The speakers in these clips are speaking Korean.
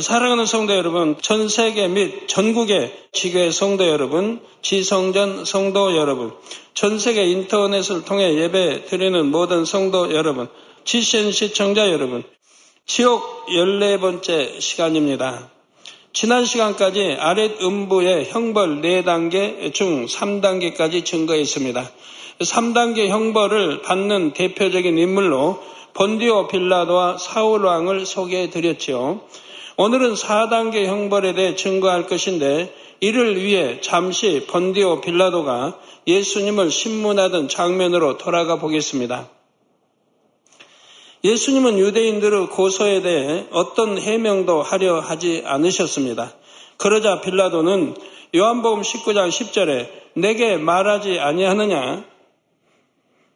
사랑하는 성도 여러분, 전 세계 및 전국의 지교회 성도 여러분, 지성전 성도 여러분, 전 세계 인터넷을 통해 예배 드리는 모든 성도 여러분, 지신 시청자 여러분, 지옥 14번째 시간입니다. 지난 시간까지 아랫 음부의 형벌 4단계 중 3단계까지 증거했습니다. 3단계 형벌을 받는 대표적인 인물로 본디오 빌라도와 사울 왕을 소개해 드렸지요. 오늘은 4단계 형벌에 대해 증거할 것인데 이를 위해 잠시 번디오 빌라도가 예수님을 신문하던 장면으로 돌아가 보겠습니다. 예수님은 유대인들의 고소에 대해 어떤 해명도 하려 하지 않으셨습니다. 그러자 빌라도는 요한복음 19장 10절에 내게 말하지 아니하느냐?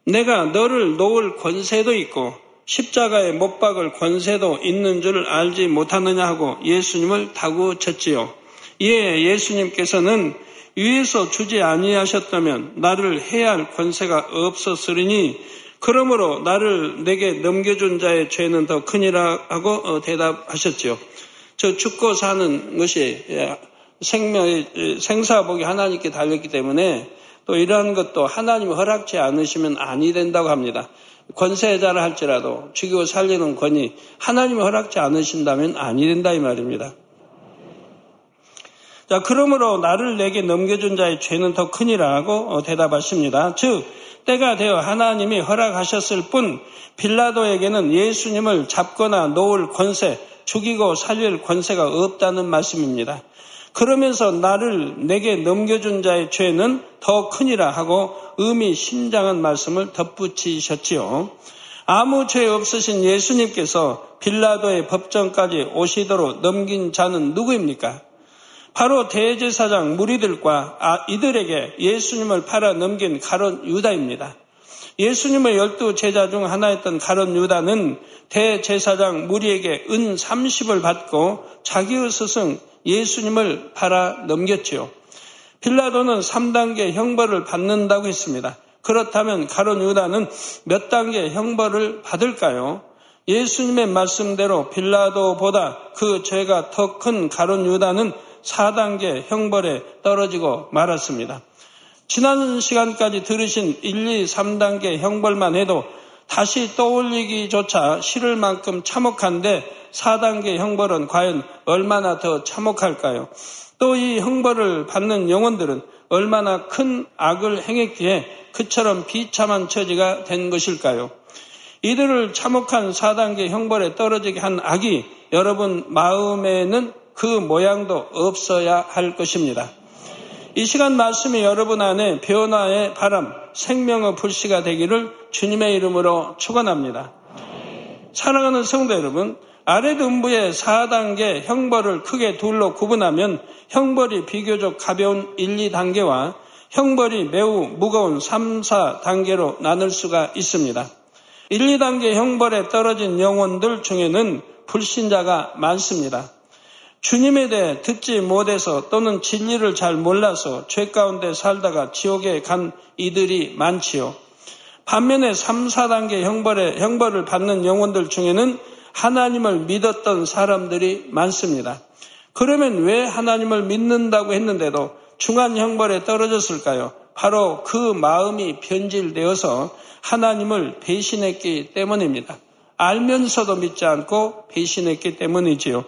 내가 너를 놓을 권세도 있고 십자가에 못 박을 권세도 있는 줄 알지 못하느냐 하고 예수님을 다구쳤지요. 이에 예수님께서는 위에서 주지 아니하셨다면 나를 해야 할 권세가 없었으리니 그러므로 나를 내게 넘겨준 자의 죄는 더 크니라 하고 어, 대답하셨지요. 저 죽고 사는 것이 예, 생명의 생사복이 하나님께 달렸기 때문에 또 이러한 것도 하나님 허락지 않으시면 아니 된다고 합니다. 권세자라 할지라도 죽이고 살리는 권이 하나님이 허락지 않으신다면 아니 된다 이 말입니다. 자, 그러므로 나를 내게 넘겨준 자의 죄는 더 크니라고 어, 대답하십니다. 즉, 때가 되어 하나님이 허락하셨을 뿐 빌라도에게는 예수님을 잡거나 놓을 권세, 죽이고 살릴 권세가 없다는 말씀입니다. 그러면서 나를 내게 넘겨준 자의 죄는 더 크니라 하고 의미 심장한 말씀을 덧붙이셨지요. 아무 죄 없으신 예수님께서 빌라도의 법정까지 오시도록 넘긴 자는 누구입니까? 바로 대제사장 무리들과 아, 이들에게 예수님을 팔아 넘긴 가론 유다입니다. 예수님의 열두 제자 중 하나였던 가론 유다는 대제사장 무리에게 은 30을 받고 자기의 스승 예수님을 팔아 넘겼지요. 빌라도는 3단계 형벌을 받는다고 했습니다. 그렇다면 가론 유다는 몇 단계 형벌을 받을까요? 예수님의 말씀대로 빌라도보다 그 죄가 더 큰 가론 유다는 4단계 형벌에 떨어지고 말았습니다. 지난 시간까지 들으신 1, 2, 3단계 형벌만 해도 다시 떠올리기조차 싫을 만큼 참혹한데 4단계 형벌은 과연 얼마나 더 참혹할까요? 또 이 형벌을 받는 영혼들은 얼마나 큰 악을 행했기에 그처럼 비참한 처지가 된 것일까요? 이들을 참혹한 4단계 형벌에 떨어지게 한 악이 여러분 마음에는 그 모양도 없어야 할 것입니다. 이 시간 말씀이 여러분 안에 변화의 바람, 생명의 불씨가 되기를 주님의 이름으로 축원합니다. 사랑하는 성도 여러분, 아래 음부의 4단계 형벌을 크게 둘로 구분하면 형벌이 비교적 가벼운 1, 2단계와 형벌이 매우 무거운 3, 4단계로 나눌 수가 있습니다. 1, 2단계 형벌에 떨어진 영혼들 중에는 불신자가 많습니다. 주님에 대해 듣지 못해서 또는 진리를 잘 몰라서 죄 가운데 살다가 지옥에 간 이들이 많지요. 반면에 3, 4단계 형벌에, 형벌을 받는 영혼들 중에는 하나님을 믿었던 사람들이 많습니다. 그러면 왜 하나님을 믿는다고 했는데도 중한 형벌에 떨어졌을까요? 바로 그 마음이 변질되어서 하나님을 배신했기 때문입니다. 알면서도 믿지 않고 배신했기 때문이지요.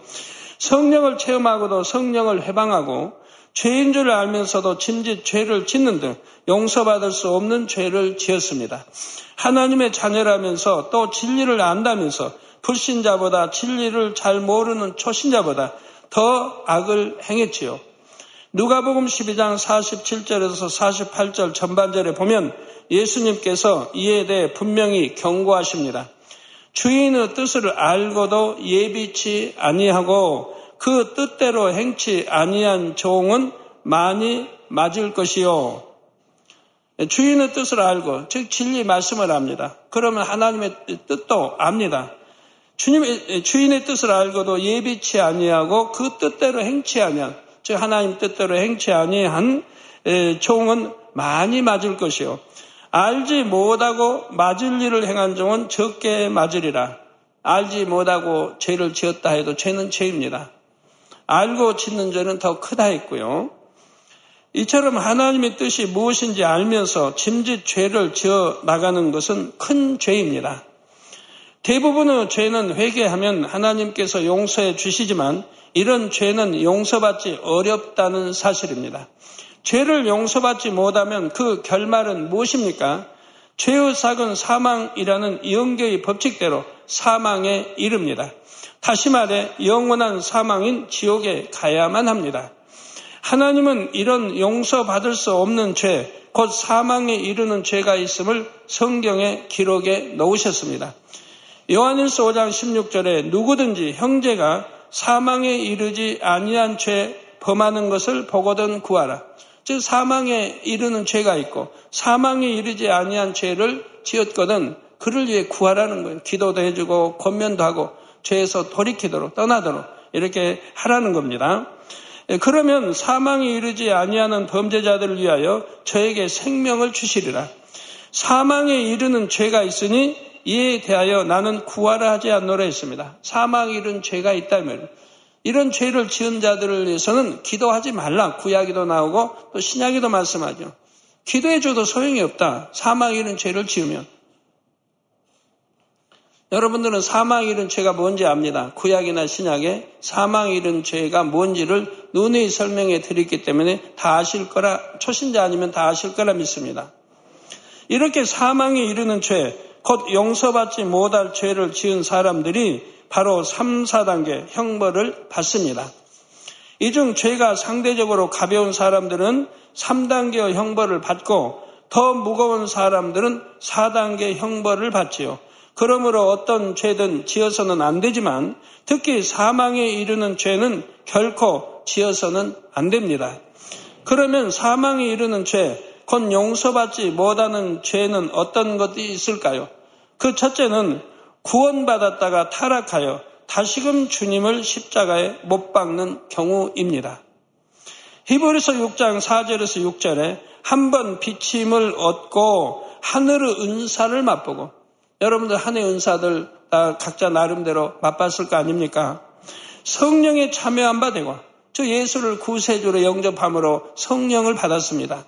성령을 체험하고도 성령을 해방하고 죄인 줄 알면서도 짐짓 죄를 짓는 등 용서받을 수 없는 죄를 지었습니다. 하나님의 자녀라면서 또 진리를 안다면서 불신자보다 진리를 잘 모르는 초신자보다 더 악을 행했지요. 누가복음 12장 47절에서 48절 전반절에 보면 예수님께서 이에 대해 분명히 경고하십니다. 주인의 뜻을 알고도 예비치 아니하고 그 뜻대로 행치 아니한 종은 많이 맞을 것이요. 주인의 뜻을 알고 즉 진리 말씀을 압니다. 그러면 하나님의 뜻도 압니다. 주님의 주인의 뜻을 알고도 예비치 아니하고 그 뜻대로 행치 아니한 즉 하나님 뜻대로 행치 아니한 종은 많이 맞을 것이요. 알지 못하고 맞을 일을 행한 종은 적게 맞으리라. 알지 못하고 죄를 지었다 해도 죄는 죄입니다. 알고 짓는 죄는 더 크다 했고요. 이처럼 하나님의 뜻이 무엇인지 알면서 짐짓 죄를 지어 나가는 것은 큰 죄입니다. 대부분의 죄는 회개하면 하나님께서 용서해 주시지만 이런 죄는 용서받지 어렵다는 사실입니다. 죄를 용서받지 못하면 그 결말은 무엇입니까? 죄의 삭은 사망이라는 영계의 법칙대로 사망에 이릅니다. 다시 말해 영원한 사망인 지옥에 가야만 합니다. 하나님은 이런 용서받을 수 없는 죄, 곧 사망에 이르는 죄가 있음을 성경에 기록해 놓으셨습니다. 요한일서 5장 16절에 누구든지 형제가 사망에 이르지 아니한 죄 범하는 것을 보거든 구하라. 즉 사망에 이르는 죄가 있고 사망에 이르지 아니한 죄를 지었거든 그를 위해 구하라는 거예요. 기도도 해주고 권면도 하고 죄에서 돌이키도록 떠나도록 이렇게 하라는 겁니다. 예, 그러면 사망에 이르지 아니하는 범죄자들을 위하여 저에게 생명을 주시리라. 사망에 이르는 죄가 있으니 이에 대하여 나는 구하라 하지 않노라 했습니다. 사망에 이른 죄가 있다면 이런 죄를 지은 자들을 위해서는 기도하지 말라. 구약에도 나오고 또 신약에도 말씀하죠. 기도해줘도 소용이 없다. 사망에 이른 죄를 지으면. 여러분들은 사망에 이른 죄가 뭔지 압니다. 구약이나 신약에 사망에 이른 죄가 뭔지를 눈에 설명해 드렸기 때문에 다 아실 거라, 초신자 아니면 다 아실 거라 믿습니다. 이렇게 사망에 이르는 죄, 곧 용서받지 못할 죄를 지은 사람들이 바로 3, 4단계 형벌을 받습니다. 이 중 죄가 상대적으로 가벼운 사람들은 3단계 형벌을 받고 더 무거운 사람들은 4단계 형벌을 받지요. 그러므로 어떤 죄든 지어서는 안 되지만 특히 사망에 이르는 죄는 결코 지어서는 안 됩니다. 그러면 사망에 이르는 죄, 곧 용서받지 못하는 죄는 어떤 것이 있을까요? 그 첫째는 구원받았다가 타락하여 다시금 주님을 십자가에 못 박는 경우입니다. 히브리서 6장 4절에서 6절에 한 번 비침을 얻고 하늘의 은사를 맛보고 여러분들 한해 은사들 다 각자 나름대로 맛봤을 거 아닙니까? 성령에 참여한 바 되고 저 예수를 구세주로 영접함으로 성령을 받았습니다.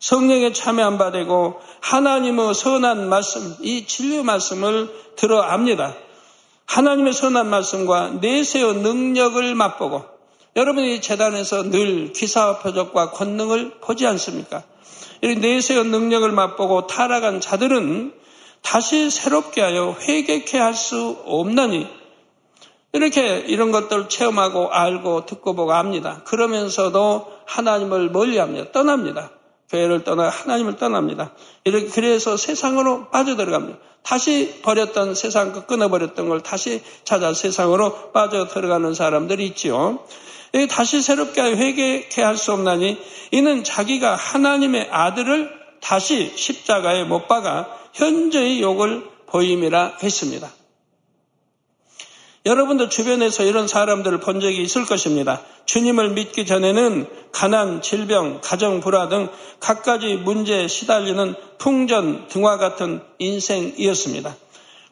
성령에 참여한 바 되고 하나님의 선한 말씀, 이 진리 말씀을 들어 압니다. 하나님의 선한 말씀과 내세의 능력을 맛보고 여러분이 재단에서 늘 기사와 표적과 권능을 보지 않습니까? 이런 내세의 능력을 맛보고 타락한 자들은 다시 새롭게 하여 회개케 할 수 없나니 이렇게 이런 것들을 체험하고 알고 듣고 보고 압니다. 그러면서도 하나님을 멀리합니다. 떠납니다. 교회를 떠나 하나님을 떠납니다. 이렇게 그래서 세상으로 빠져들어갑니다. 다시 버렸던 세상 그 끊어버렸던 걸 다시 찾아 세상으로 빠져 들어가는 사람들이 있지요. 다시 새롭게 회개케 할 수 없나니 이는 자기가 하나님의 아들을 다시 십자가에 못 박아 현재의 욕을 보임이라 했습니다. 여러분들 주변에서 이런 사람들을 본 적이 있을 것입니다. 주님을 믿기 전에는 가난, 질병, 가정 불화 등 갖가지 문제에 시달리는 풍전 등과 같은 인생이었습니다.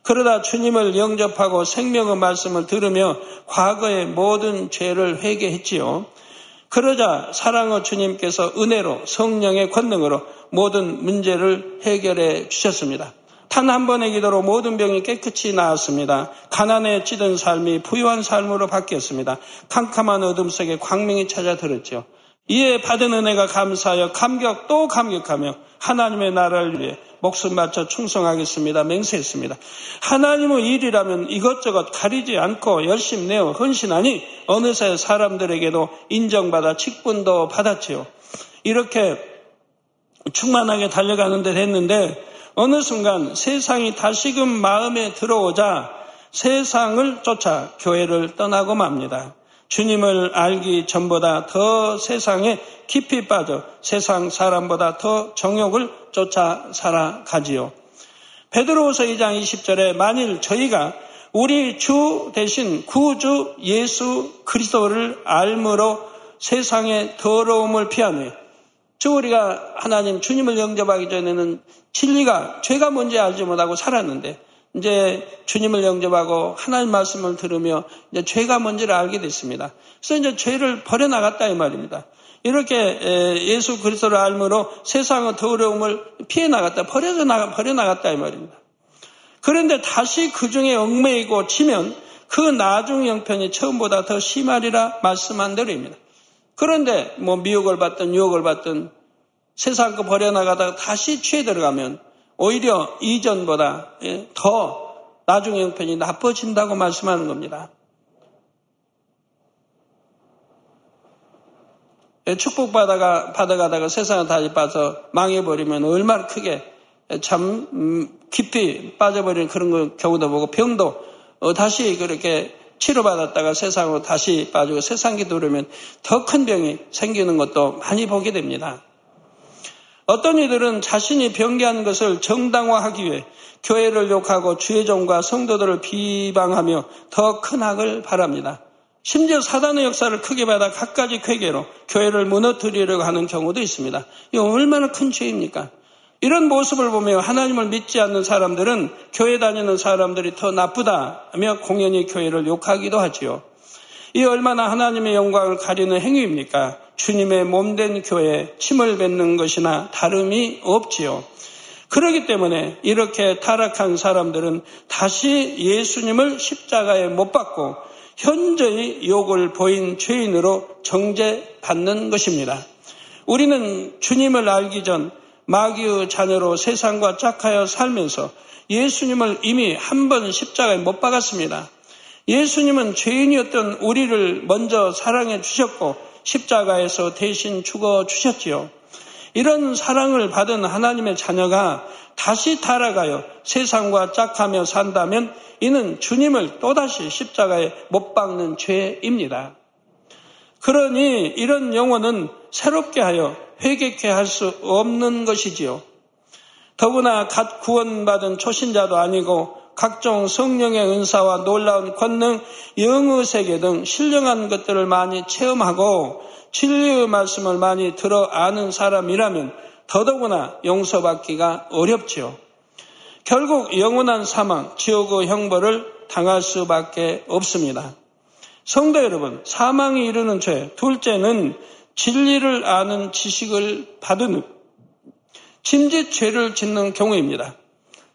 그러다 주님을 영접하고 생명의 말씀을 들으며 과거의 모든 죄를 회개했지요. 그러자 사랑의 주님께서 은혜로 성령의 권능으로 모든 문제를 해결해 주셨습니다. 단 한 번의 기도로 모든 병이 깨끗이 나았습니다. 가난에 찌든 삶이 부유한 삶으로 바뀌었습니다. 캄캄한 어둠 속에 광명이 찾아들었죠. 이에 받은 은혜가 감사하여 감격 또 감격하며 하나님의 나라를 위해 목숨 바쳐 충성하겠습니다. 맹세했습니다. 하나님의 일이라면 이것저것 가리지 않고 열심 내어 헌신하니 어느새 사람들에게도 인정받아 직분도 받았지요. 이렇게 충만하게 달려가는 데 됐는데 어느 순간 세상이 다시금 마음에 들어오자 세상을 쫓아 교회를 떠나고 맙니다. 주님을 알기 전보다 더 세상에 깊이 빠져 세상 사람보다 더 정욕을 쫓아 살아가지요. 베드로후서 2장 20절에 만일 저희가 우리 주 대신 구주 예수 그리스도를 알므로 세상의 더러움을 피하며 저 우리가 하나님 주님을 영접하기 전에는 진리가 죄가 뭔지 알지 못하고 살았는데 이제 주님을 영접하고 하나님 말씀을 들으며 이제 죄가 뭔지를 알게 됐습니다. 그래서 이제 죄를 버려 나갔다 이 말입니다. 이렇게 예수 그리스도를 알므로 세상의 더러움을 피해 나갔다, 버려져 나가 버려 나갔다 이 말입니다. 그런데 다시 그 중에 얽매이고 치면 그 나중 형편이 처음보다 더 심하리라 말씀한 대로입니다. 그런데 뭐 미혹을 받든 유혹을 받든 세상 거 버려나가다가 다시 취해 들어가면 오히려 이전보다 예, 더 나중 형편이 나빠진다고 말씀하는 겁니다. 예, 축복받아가, 받아가다가 세상에 다시 빠져 망해버리면 얼마나 크게 참 음, 깊이 빠져버리는 그런 경우도 보고 병도 어, 다시 그렇게 치료받았다가 세상으로 다시 빠지고 세상기 들으면 더 큰 병이 생기는 것도 많이 보게 됩니다. 어떤 이들은 자신이 병기한 것을 정당화하기 위해 교회를 욕하고 주의 종과 성도들을 비방하며 더큰 학을 바랍니다. 심지어 사단의 역사를 크게 받아 갖가지 쾌계로 교회를 무너뜨리려고 하는 경우도 있습니다. 이 얼마나 큰 죄입니까? 이런 모습을 보며 하나님을 믿지 않는 사람들은 교회 다니는 사람들이 더 나쁘다며 공연히 교회를 욕하기도 하지요. 이 얼마나 하나님의 영광을 가리는 행위입니까? 주님의 몸된 교회에 침을 뱉는 것이나 다름이 없지요. 그러기 때문에 이렇게 타락한 사람들은 다시 예수님을 십자가에 못 박고 현저히 욕을 보인 죄인으로 정죄받는 것입니다. 우리는 주님을 알기 전 마귀의 자녀로 세상과 짝하여 살면서 예수님을 이미 한 번 십자가에 못 박았습니다. 예수님은 죄인이었던 우리를 먼저 사랑해 주셨고 십자가에서 대신 죽어 주셨지요. 이런 사랑을 받은 하나님의 자녀가 다시 타락하여 세상과 짝하며 산다면 이는 주님을 또다시 십자가에 못 박는 죄입니다. 그러니 이런 영혼은 새롭게 하여 회개케 할 수 없는 것이지요. 더구나 갓 구원받은 초신자도 아니고 각종 성령의 은사와 놀라운 권능, 영의 세계 등 신령한 것들을 많이 체험하고 진리의 말씀을 많이 들어 아는 사람이라면 더더구나 용서받기가 어렵지요. 결국 영원한 사망, 지옥의 형벌을 당할 수밖에 없습니다. 성도 여러분, 사망이 이르는 죄, 둘째는 진리를 아는 지식을 받은 짐짓 죄를 짓는 경우입니다.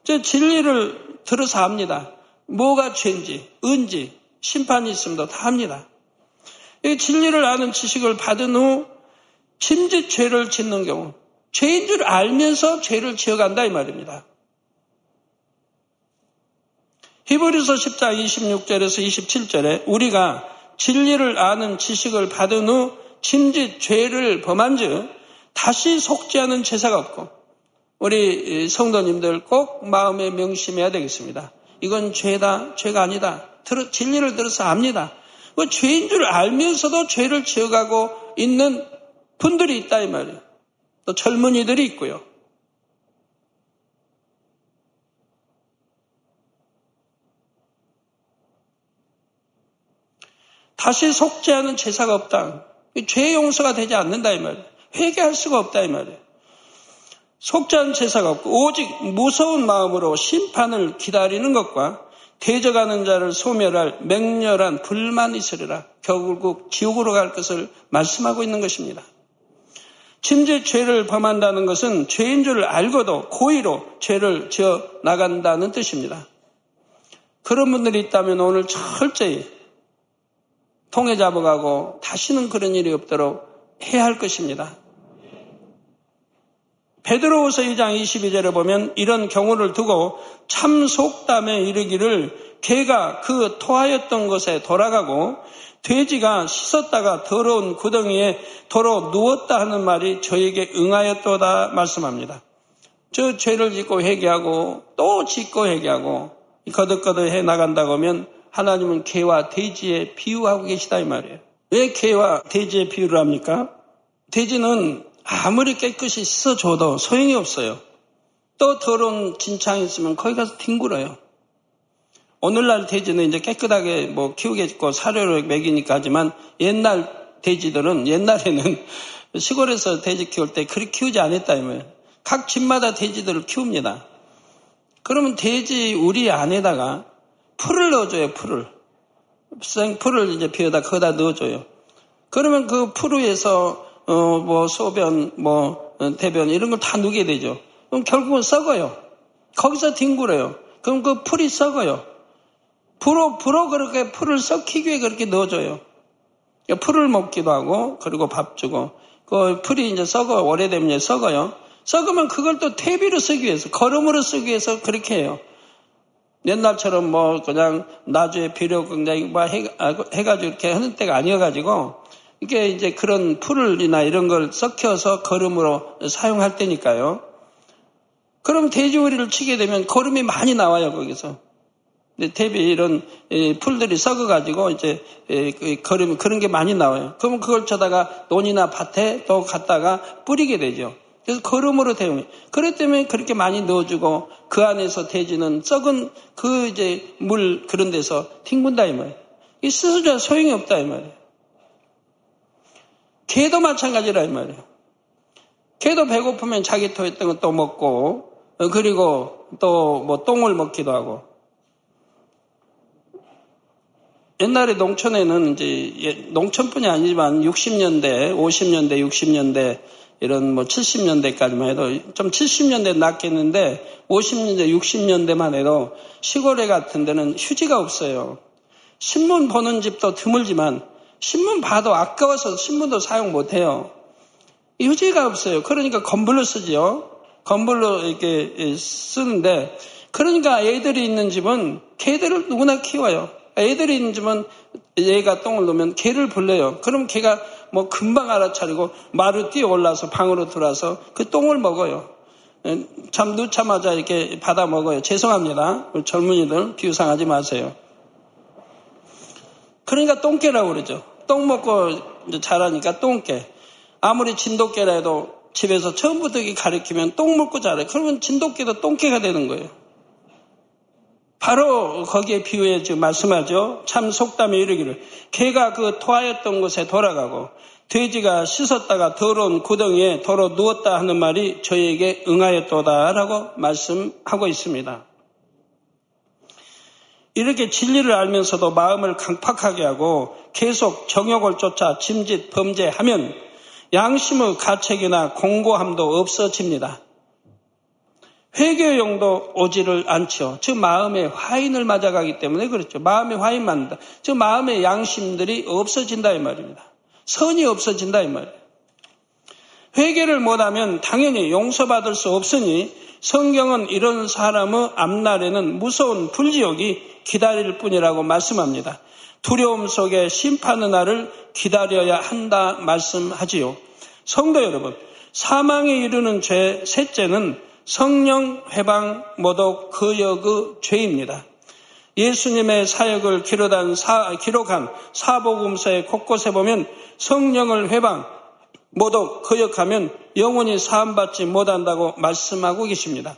제 진리를 들어서 합니다. 뭐가 죄인지, 은지, 심판이 있음도 다 합니다. 이 진리를 아는 지식을 받은 후 짐짓 죄를 짓는 경우, 죄인 줄 알면서 죄를 지어간다 이 말입니다. 히브리서 10장 26절에서 27절에 우리가 진리를 아는 지식을 받은 후 침짓 죄를 범한 즉 다시 않은 제사가 없고 우리 성도님들 꼭 마음에 명심해야 되겠습니다. 이건 죄다, 죄가 아니다. 진리를 들어서 압니다. 그 죄인 줄 알면서도 죄를 지어가고 있는 분들이 있다 이 말이에요. 또 젊은이들이 있고요. 다시 않은 제사가 없다. 죄 용서가 되지 않는다 이 말이에요. 회개할 수가 없다 이 말이에요. 않은 제사가 없고 오직 무서운 마음으로 심판을 기다리는 것과 대적하는 자를 소멸할 맹렬한 불만이 있으리라. 결국 지옥으로 갈 것을 말씀하고 있는 것입니다. 침제 죄를 범한다는 것은 죄인 줄 알고도 고의로 죄를 지어 나간다는 뜻입니다. 그런 분들이 있다면 오늘 철저히 통해 잡아가고 다시는 그런 일이 없도록 해야 할 것입니다. 베드로후서 2장 22절에 보면 이런 경우를 두고 참 속담에 이르기를 개가 그 토하였던 곳에 돌아가고 돼지가 씻었다가 더러운 구덩이에 도로 누웠다 하는 말이 저에게 응하였도다 말씀합니다. 저 죄를 짓고 회개하고 또 짓고 회개하고 거듭거듭 해 나간다고 하면 하나님은 개와 돼지에 비유하고 계시다 이 말이에요. 왜 개와 돼지에 비유를 합니까? 돼지는 아무리 깨끗이 씻어줘도 소용이 없어요. 또 더러운 진창이 있으면 거기 가서 뒹굴어요. 오늘날 돼지는 이제 깨끗하게 뭐 키우겠고 사료를 먹이니까 하지만 옛날 돼지들은 옛날에는 시골에서 돼지 키울 때 그렇게 키우지 않았다 이면 각 집마다 돼지들을 키웁니다. 그러면 돼지 우리 안에다가 풀을 넣어줘요, 풀을. 생풀을 이제 비워다 거기다 넣어줘요. 그러면 그 풀 위에서, 어, 뭐, 소변, 뭐, 어, 대변, 이런 걸 다 누게 되죠. 그럼 결국은 썩어요. 거기서 뒹굴어요. 그럼 그 풀이 썩어요. 부러, 부러 그렇게 풀을 썩히기 위해 그렇게 넣어줘요. 풀을 먹기도 하고, 그리고 밥 주고, 그 풀이 이제 썩어, 오래되면 이제 썩어요. 썩으면 그걸 또 퇴비로 쓰기 위해서, 거름으로 쓰기 위해서 그렇게 해요. 옛날처럼 뭐 그냥 나주에 비료 굉장히 뭐 해, 해가지고 이렇게 하는 때가 아니어가지고 이게 이제 그런 풀이나 이런 걸 썩혀서 거름으로 사용할 때니까요. 그럼 돼지우리를 치게 되면 거름이 많이 나와요 거기서. 대비 이런 풀들이 썩어가지고 이제 그 거름 그런 게 많이 나와요. 그러면 그걸 쳐다가 논이나 밭에 또 갖다가 뿌리게 되죠. 그래서 거름으로 대용해. 그렇기 때문에 그렇게 많이 넣어주고 그 안에서 돼지는 썩은 그 이제 물 그런 데서 튕군다 이 말이에요. 이 스스로 소용이 없다 이 말이에요. 개도 마찬가지라 이 말이에요. 개도 배고프면 자기 토했던 거또 먹고 어, 그리고 또 뭐 똥을 먹기도 하고 옛날에 농촌에는 이제 농촌뿐이 아니지만 60년대, 50년대, 60년대 이런 뭐 70년대까지만 해도 좀 70년대 낫겠는데 50년대, 60년대만 해도 시골에 같은 데는 휴지가 없어요. 신문 보는 집도 드물지만 신문 봐도 아까워서 신문도 사용 못 해요. 휴지가 없어요. 그러니까 건불로 쓰지요. 건불로 이렇게 쓰는데 그러니까 애들이 있는 집은 개들을 누구나 키워요. 애들이 집은 얘가 똥을 놓으면 개를 불러요. 그럼 개가 뭐 금방 알아차리고 마루 뛰어 올라서 방으로 들어와서 그 똥을 먹어요. 참 넣자마자 이렇게 받아 먹어요. 죄송합니다. 젊은이들 비유상하지 마세요. 그러니까 똥개라고 그러죠. 똥 먹고 자라니까 똥개. 아무리 진돗개라 해도 집에서 처음부터 가르치면 똥 먹고 자라요. 그러면 진돗개도 똥개가 되는 거예요. 바로 거기에 비유해 지금 말씀하죠. 참 속담에 이르기를 개가 그 토하였던 곳에 돌아가고 돼지가 씻었다가 더러운 구덩이에 더러 누웠다 하는 말이 저에게 응하였도다라고 말씀하고 있습니다. 이렇게 진리를 알면서도 마음을 강팍하게 하고 계속 정욕을 쫓아 짐짓 범죄하면 양심의 가책이나 공고함도 없어집니다. 회개용도 오지를 않죠. 즉 마음의 화인을 맞아가기 때문에 그렇죠. 마음의 화인 맞는다. 즉 마음의 양심들이 없어진다 이 말입니다. 선이 없어진다 이 말이에요. 회개를 못하면 당연히 용서받을 수 없으니 성경은 이런 사람의 앞날에는 무서운 불지옥이 기다릴 뿐이라고 말씀합니다. 두려움 속에 심판의 날을 기다려야 한다 말씀하지요. 성도 여러분, 사망에 이르는 죄 셋째는 성령 회방 모독 거역의 죄입니다. 예수님의 사역을 기록한, 사, 기록한 사복음서의 곳곳에 보면 성령을 회방, 모독, 거역하면 영원히 사함받지 못한다고 말씀하고 계십니다.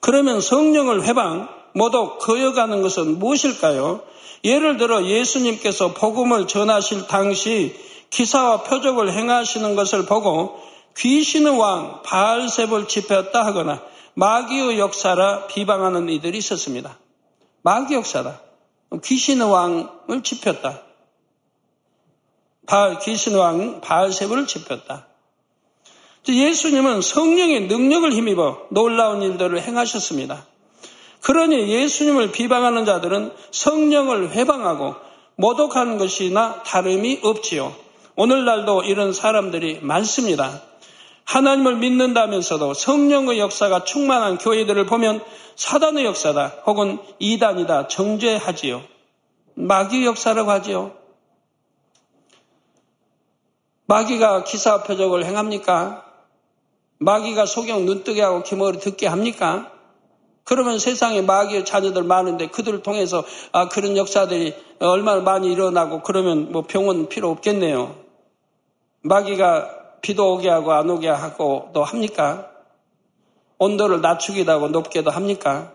그러면 성령을 회방, 모독, 거역하는 것은 무엇일까요? 예를 들어 예수님께서 복음을 전하실 당시 기사와 표적을 행하시는 것을 보고 귀신의 왕 바알셉을 집혔다 하거나 마귀의 역사라 비방하는 이들이 있었습니다. 마귀 역사다. 귀신의 왕을 집혔다. 바알, 귀신의 왕 바알셉을 집혔다. 예수님은 성령의 능력을 힘입어 놀라운 일들을 행하셨습니다. 그러니 예수님을 비방하는 자들은 성령을 회방하고 모독하는 것이나 다름이 없지요. 오늘날도 이런 사람들이 많습니다. 하나님을 믿는다면서도 성령의 역사가 충만한 교회들을 보면 사단의 역사다 혹은 이단이다 정죄하지요. 마귀 역사라고 하지요. 마귀가 기사 표적을 행합니까? 마귀가 소경 눈뜨게 하고 기머리 듣게 합니까? 그러면 세상에 마귀의 자녀들 많은데 그들을 통해서 아, 그런 역사들이 얼마나 많이 일어나고 그러면 뭐 병원 필요 없겠네요. 마귀가 비도 오게 하고 안 오게 하고도 합니까? 온도를 낮추기도 하고 높게도 합니까?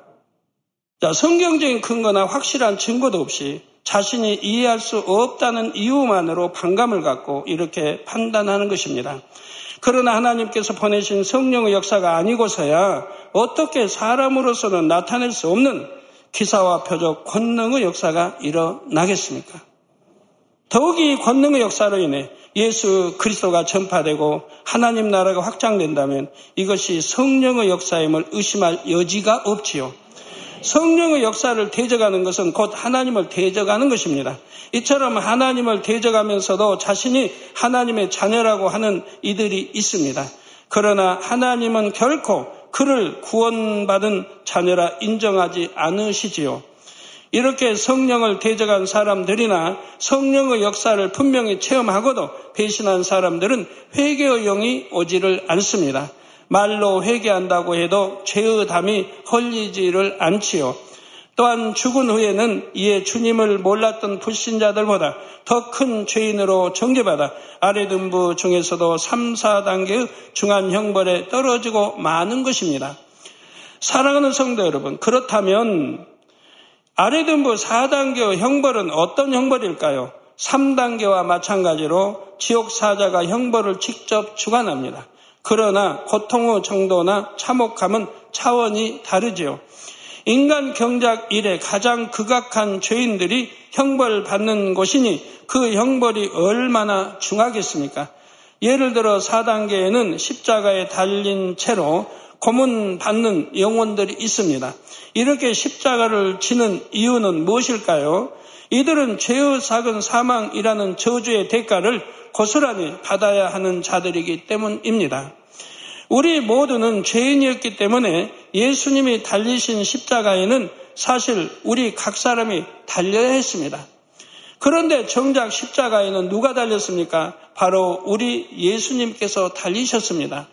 자, 성경적인 근거나 확실한 증거도 없이 자신이 이해할 수 없다는 이유만으로 반감을 갖고 이렇게 판단하는 것입니다. 그러나 하나님께서 보내신 성령의 역사가 아니고서야 어떻게 사람으로서는 나타낼 수 없는 기사와 표적, 권능의 역사가 일어나겠습니까? 더욱이 권능의 역사로 인해 예수 그리스도가 전파되고 하나님 나라가 확장된다면 이것이 성령의 역사임을 의심할 여지가 없지요. 성령의 역사를 대적하는 것은 곧 하나님을 대적하는 것입니다. 이처럼 하나님을 대적하면서도 자신이 하나님의 자녀라고 하는 이들이 있습니다. 그러나 하나님은 결코 그를 구원받은 자녀라 인정하지 않으시지요. 이렇게 성령을 대적한 사람들이나 성령의 역사를 분명히 체험하고도 배신한 사람들은 회개의 영이 오지를 않습니다. 말로 회개한다고 해도 죄의 담이 헐리지를 않지요. 또한 죽은 후에는 이에 주님을 몰랐던 불신자들보다 더 큰 죄인으로 정죄받아 아래등부 중에서도 3, 4단계의 중한 형벌에 떨어지고 마는 것입니다. 사랑하는 성도 여러분, 그렇다면 아래등부 4단계의 형벌은 어떤 형벌일까요? 3단계와 마찬가지로 지옥 사자가 형벌을 직접 주관합니다. 그러나 고통 의 정도나 참혹함은 차원이 다르지요. 인간 경작 이래 가장 극악한 죄인들이 형벌 받는 곳이니 그 형벌이 얼마나 중하겠습니까? 예를 들어 4단계에는 십자가에 달린 채로 고문 받는 영혼들이 있습니다. 이렇게 십자가를 지는 이유는 무엇일까요? 이들은 죄의 작은 사망이라는 저주의 대가를 고스란히 받아야 하는 자들이기 때문입니다. 우리 모두는 죄인이었기 때문에 예수님이 달리신 십자가에는 사실 우리 각 사람이 달려야 했습니다. 그런데 정작 십자가에는 누가 달렸습니까? 바로 우리 예수님께서 달리셨습니다.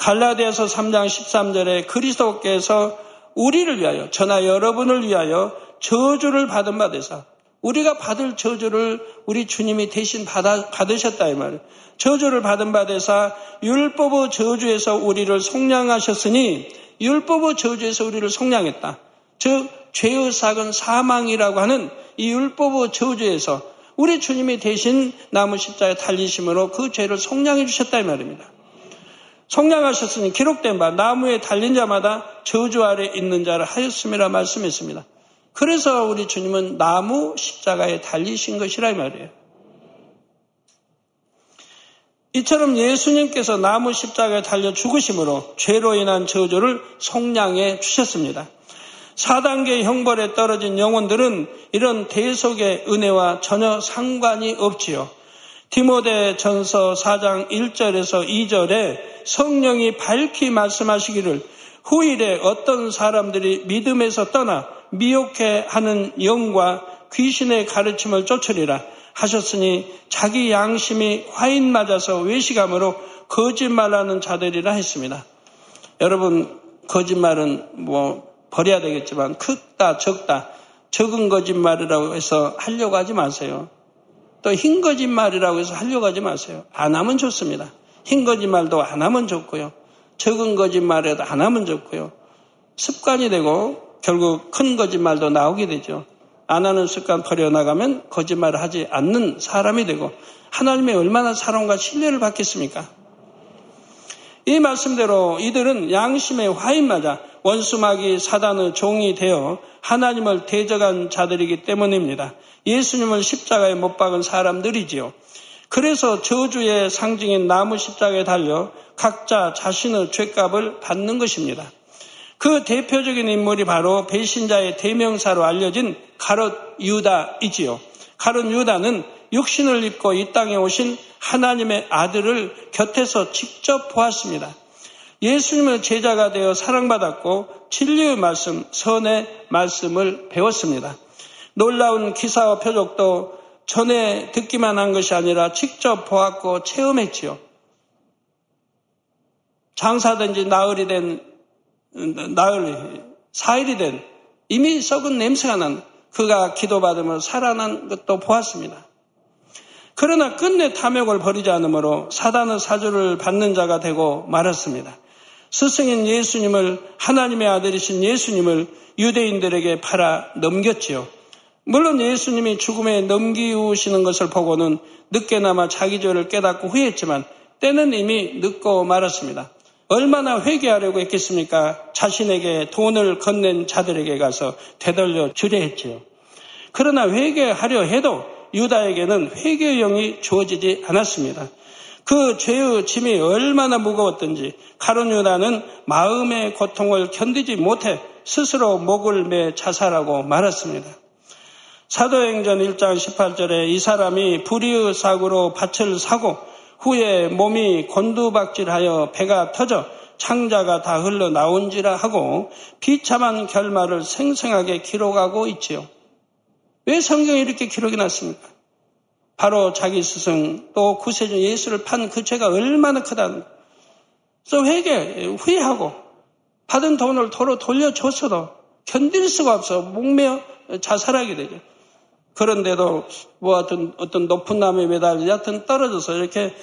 갈라디아서 3장 13절에 그리스도께서 우리를 위하여 저나 여러분을 위하여 저주를 받은 바 되사 우리가 받을 저주를 우리 주님이 대신 받아, 받으셨다 이 말이에요. 저주를 받은 바 되사 율법의 저주에서 우리를 속량하셨으니 율법의 저주에서 우리를 속량했다. 즉 죄의 삭은 사망이라고 하는 이 율법의 저주에서 우리 주님이 대신 나무 십자에 달리심으로 그 죄를 속량해 주셨다 이 말입니다. 속량하셨으니 기록된 바 나무에 달린 자마다 저주 아래 있는 자를 하였음이라 말씀했습니다. 그래서 우리 주님은 나무 십자가에 달리신 것이라 이 말이에요. 이처럼 예수님께서 나무 십자가에 달려 죽으심으로 죄로 인한 저주를 속량해 주셨습니다. 4단계 형벌에 떨어진 영혼들은 이런 대속의 은혜와 전혀 상관이 없지요. 디모데 전서 4장 1절에서 2절에 성령이 밝히 말씀하시기를 후일에 어떤 사람들이 믿음에서 떠나 미혹해 하는 영과 귀신의 가르침을 쫓으리라 하셨으니 자기 양심이 화인 맞아서 외식함으로 거짓말하는 자들이라 했습니다. 여러분 거짓말은 뭐 버려야 되겠지만 크다 적다 적은 거짓말이라고 해서 하려고 하지 마세요. 또 흰 거짓말이라고 해서 하려고 하지 마세요. 안 하면 좋습니다. 흰 거짓말도 안 하면 좋고요. 적은 거짓말에도 안 하면 좋고요. 습관이 되고 결국 큰 거짓말도 나오게 되죠. 안 하는 습관 버려나가면 거짓말을 하지 않는 사람이 되고 하나님의 얼마나 사랑과 신뢰를 받겠습니까? 이 말씀대로 이들은 양심의 화인 맞아 원수마귀 사단의 종이 되어 하나님을 대적한 자들이기 때문입니다. 예수님을 십자가에 못 박은 사람들이지요. 그래서 저주의 상징인 나무 십자가에 달려 각자 자신의 죄값을 받는 것입니다. 그 대표적인 인물이 바로 배신자의 대명사로 알려진 가롯 유다이지요. 가롯 유다는 육신을 입고 이 땅에 오신 하나님의 아들을 곁에서 직접 보았습니다. 예수님의 제자가 되어 사랑받았고 진리의 말씀, 선의 말씀을 배웠습니다. 놀라운 기사와 표적도 전에 듣기만 한 것이 아니라 직접 보았고 체험했지요. 장사된 지 나흘이 된, 나흘, 사일이 된 이미 썩은 냄새가 난 그가 기도받으며 살아난 것도 보았습니다. 그러나 끝내 탐욕을 버리지 않으므로 사단의 사주를 받는 자가 되고 말았습니다. 스승인 예수님을 하나님의 아들이신 예수님을 유대인들에게 팔아 넘겼지요. 물론 예수님이 죽음에 넘기우시는 것을 보고는 늦게나마 자기 죄를 깨닫고 후회했지만 때는 이미 늦고 말았습니다. 얼마나 회개하려고 했겠습니까? 자신에게 돈을 건넨 자들에게 가서 되돌려 주려 했지요. 그러나 회개하려 해도 유다에게는 회개형이 주어지지 않았습니다. 그 죄의 짐이 얼마나 무거웠던지 가론 유다는 마음의 고통을 견디지 못해 스스로 목을 매 자살하고 말았습니다. 사도행전 1장 18절에 이 사람이 불의의 사고로 밭을 사고 후에 몸이 곤두박질하여 배가 터져 창자가 다 흘러 나온지라 하고 비참한 결말을 생생하게 기록하고 있지요. 왜 성경에 이렇게 기록이 났습니까? 바로 자기 스승 또 구세주 예수를 판 그 죄가 얼마나 크다는 그래서 회개, 후회하고 받은 돈을 도로 돌려줬어도 견딜 수가 없어 목매어 자살하게 되죠. 그런데도 뭐 어떤, 어떤 높은 나무에 매달려 여하튼 떨어져서 이렇게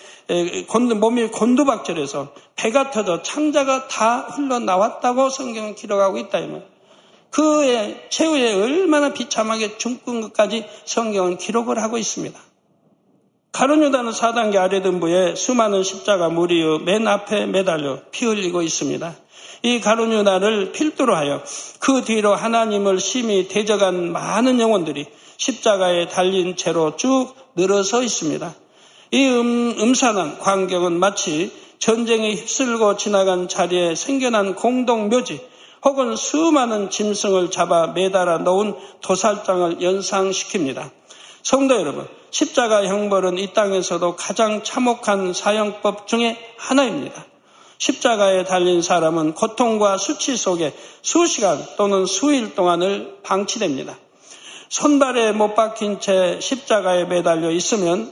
몸이 곤두박질해서 배가 터져 창자가 다 흘러 나왔다고 성경은 기록하고 있다. 그의 최후에 얼마나 비참하게 죽은 것까지 성경은 기록을 하고 있습니다. 가론유다는 4단계 아래등부에 수많은 십자가 무리의 맨 앞에 매달려 피 흘리고 있습니다. 이 가론유다를 필두로 하여 그 뒤로 하나님을 심히 대적한 많은 영혼들이 십자가에 달린 채로 쭉 늘어서 있습니다. 이 음, 음산한 광경은 마치 전쟁에 휩쓸고 지나간 자리에 생겨난 공동묘지 혹은 수많은 짐승을 잡아 매달아 놓은 도살장을 연상시킵니다. 성도 여러분, 십자가 형벌은 이 땅에서도 가장 참혹한 사형법 중의 하나입니다. 십자가에 달린 사람은 고통과 수치 속에 수시간 또는 수일 동안을 방치됩니다. 손발에 못 박힌 채 십자가에 매달려 있으면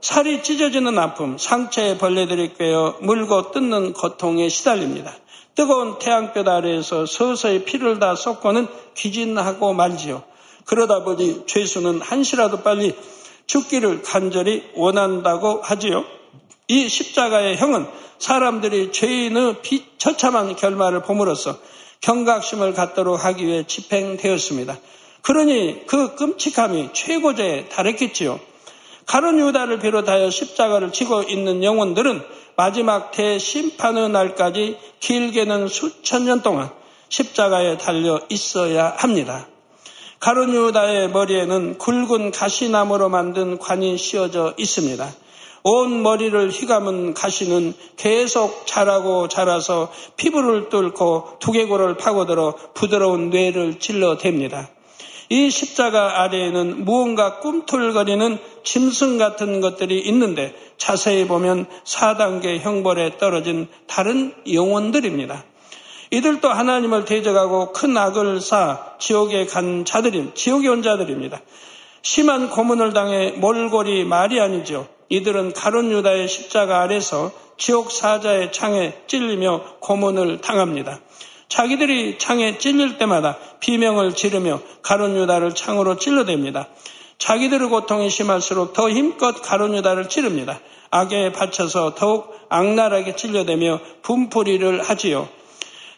살이 찢어지는 아픔, 상체에 벌레들이 꿰어 물고 뜯는 고통에 시달립니다. 뜨거운 태양볕 아래에서 서서히 피를 다 쏟고는 귀진하고 말지요. 그러다 보니 죄수는 한시라도 빨리 죽기를 간절히 원한다고 하지요. 이 십자가의 형은 사람들이 죄인의 비처참한 결말을 봄으로써 경각심을 갖도록 하기 위해 집행되었습니다. 그러니 그 끔찍함이 최고조에 달했겠지요. 가론 유다를 비롯하여 십자가를 지고 있는 영혼들은 마지막 대심판의 날까지 길게는 수천 년 동안 십자가에 달려 있어야 합니다. 가론 유다의 머리에는 굵은 가시나무로 만든 관이 씌워져 있습니다. 온 머리를 휘감은 가시는 계속 자라고 자라서 피부를 뚫고 두개골을 파고들어 부드러운 뇌를 찔러댑니다. 이 십자가 아래에는 무언가 꿈틀거리는 짐승 같은 것들이 있는데 자세히 보면 4단계 형벌에 떨어진 다른 영혼들입니다. 이들도 하나님을 대적하고 큰 악을 쌓아 지옥에 간 자들임, 지옥에 온 자들입니다. 심한 고문을 당해 몰골이 말이 아니죠. 이들은 가론 유다의 십자가 아래서 지옥 사자의 창에 찔리며 고문을 당합니다. 자기들이 창에 찔릴 때마다 비명을 지르며 가론 유다를 창으로 찔러댑니다. 자기들의 고통이 심할수록 더 힘껏 가론 유다를 찌릅니다. 악에 받쳐서 더욱 악랄하게 찔려대며 분풀이를 하지요.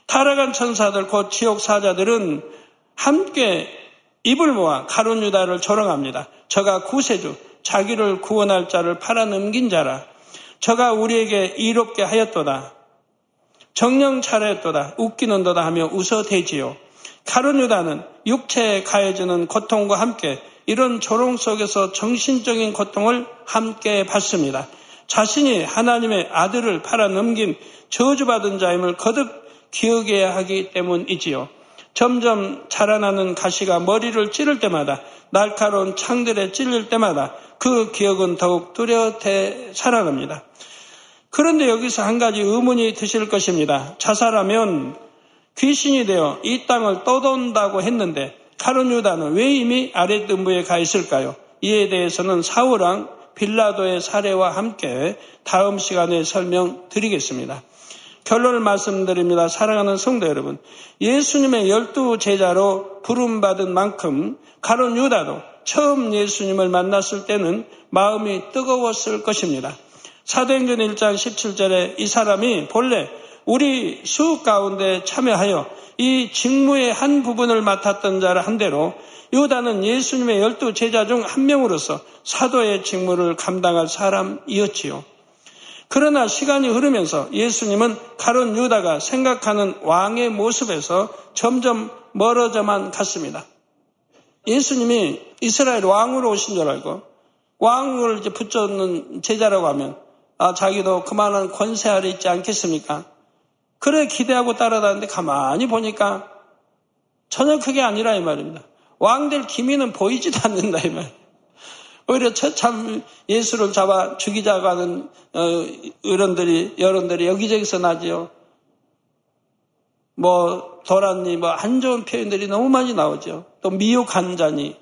타락한 천사들 곧 지옥 사자들은 함께 입을 모아 가론 유다를 조롱합니다. 저가 구세주, 자기를 구원할 자를 팔아넘긴 자라. 저가 우리에게 이롭게 하였도다. 정령 차례했도다 웃기는도다 하며 웃어대지요. 카르뉴다는 육체에 가해지는 고통과 함께 이런 조롱 속에서 정신적인 고통을 함께 받습니다. 자신이 하나님의 아들을 팔아넘긴 저주받은 자임을 거듭 기억해야 하기 때문이지요. 점점 자라나는 가시가 머리를 찌를 때마다 날카로운 창들에 찔릴 때마다 그 기억은 더욱 뚜렷해 살아납니다. 그런데 여기서 한 가지 의문이 드실 것입니다. 자살하면 귀신이 되어 이 땅을 떠돈다고 했는데 카론 유다는 왜 이미 아랫등부에 가 있을까요? 이에 대해서는 사우랑 빌라도의 사례와 함께 다음 시간에 설명드리겠습니다. 결론을 말씀드립니다. 사랑하는 성도 여러분. 예수님의 열두 제자로 부름받은 만큼 가론 유다도 처음 예수님을 만났을 때는 마음이 뜨거웠을 것입니다. 사도행전 1장 17절에 이 사람이 본래 우리 수 가운데 참여하여 이 직무의 한 부분을 맡았던 자를 한 대로 유다는 예수님의 열두 제자 중 한 명으로서 사도의 직무를 감당할 사람이었지요. 그러나 시간이 흐르면서 예수님은 가론 유다가 생각하는 왕의 모습에서 점점 멀어져만 갔습니다. 예수님이 이스라엘 왕으로 오신 줄 알고 왕을 붙잡는 제자라고 하면 아 자기도 그만한 권세 아래 있지 않겠습니까? 그래 기대하고 따라다니는데 가만히 보니까 전혀 그게 아니라 이 말입니다. 왕들 기미는 보이지도 않는다 이 말. 오히려 참 예수를 잡아 죽이자고 하는 어, 어른들이 여론들이 여기저기서 나지요. 뭐 도란니 뭐 안 좋은 표현들이 너무 많이 나오죠. 또 미혹한 자니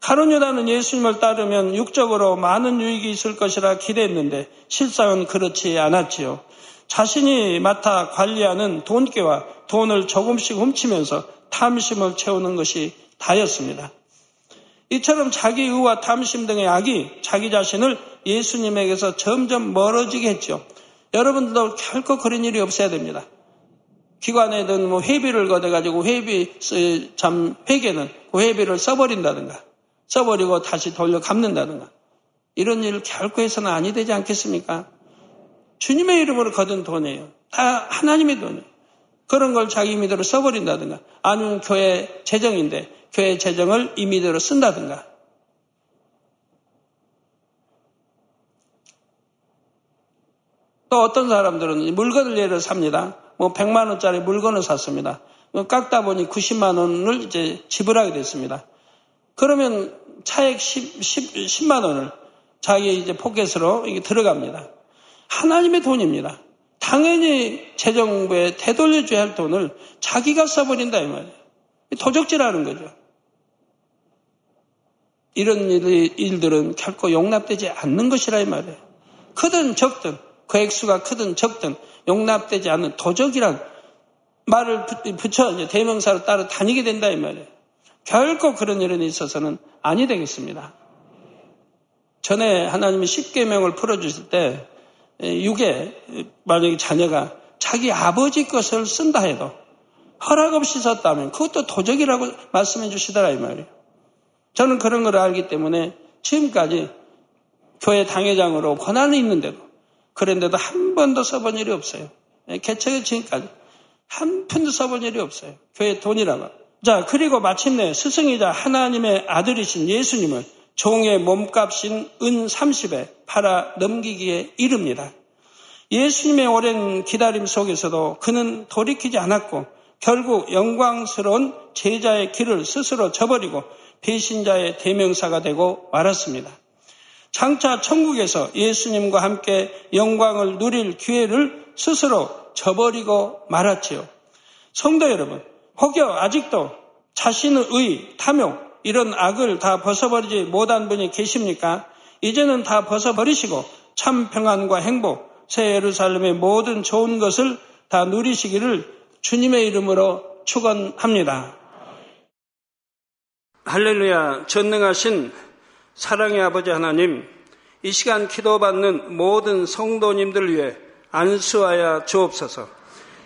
가론 유다는 예수님을 따르면 육적으로 많은 유익이 있을 것이라 기대했는데 실상은 그렇지 않았지요. 자신이 맡아 관리하는 돈깨와 돈을 조금씩 훔치면서 탐심을 채우는 것이 다였습니다. 이처럼 자기 의와 탐심 등의 악이 자기 자신을 예수님에게서 점점 멀어지게 했죠. 여러분들도 결코 그런 일이 없어야 됩니다. 기관에든 뭐 회비를 걷어가지고 회비, 참, 회계는 그 회비를 써버린다든가, 써버리고 다시 돌려 갚는다든가, 이런 일을 결코 해서는 아니 되지 않겠습니까? 주님의 이름으로 거둔 돈이에요. 다 하나님의 돈이에요. 그런 걸 자기 임의대로 써버린다든가, 아니면 교회 재정인데, 교회 재정을 임의대로 쓴다든가, 또 어떤 사람들은 물건을 예를 삽니다. 뭐 100만 원짜리 물건을 샀습니다. 뭐 깎다 보니 90만 원을 이제 지불하게 됐습니다. 그러면 차액 10, 10, 만 원을 자기 이제 포켓으로 이게 들어갑니다. 하나님의 돈입니다. 당연히 재정부에 되돌려줘야 할 돈을 자기가 써버린다 이 말이에요. 도적질하는 거죠. 이런 일들은 결코 용납되지 않는 것이라 이 말이에요. 크든 적든 그 액수가 크든 적든 용납되지 않는 도적이란 말을 붙여 대명사로 따라 다니게 된다 이 말이에요. 결코 그런 일은 있어서는 아니 되겠습니다. 전에 하나님이 십계명을 풀어주실 때 육에 만약에 자녀가 자기 아버지 것을 쓴다 해도 허락 없이 썼다면 그것도 도적이라고 말씀해 주시더라 이 말이에요. 저는 그런 걸 알기 때문에 지금까지 교회 당회장으로 권한이 있는데도 그런데도 한 번도 써본 일이 없어요. 예, 개척의 지금까지 한 푼도 써본 일이 없어요. 교회 돈이라고. 자, 그리고 마침내 스승이자 하나님의 아들이신 예수님을 종의 몸값인 은 30에 팔아 넘기기에 이릅니다. 예수님의 오랜 기다림 속에서도 그는 돌이키지 않았고 결국 영광스러운 제자의 길을 스스로 저버리고 배신자의 대명사가 되고 말았습니다. 장차 천국에서 예수님과 함께 영광을 누릴 기회를 스스로 저버리고 말았지요. 성도 여러분, 혹여 아직도 자신의 의, 탐욕, 이런 악을 다 벗어버리지 못한 분이 계십니까? 이제는 다 벗어버리시고 참 평안과 행복, 새 예루살렘의 모든 좋은 것을 다 누리시기를 주님의 이름으로 축원합니다. 할렐루야, 전능하신 사랑의 아버지 하나님, 이 시간 기도받는 모든 성도님들 위해 안수하여 주옵소서.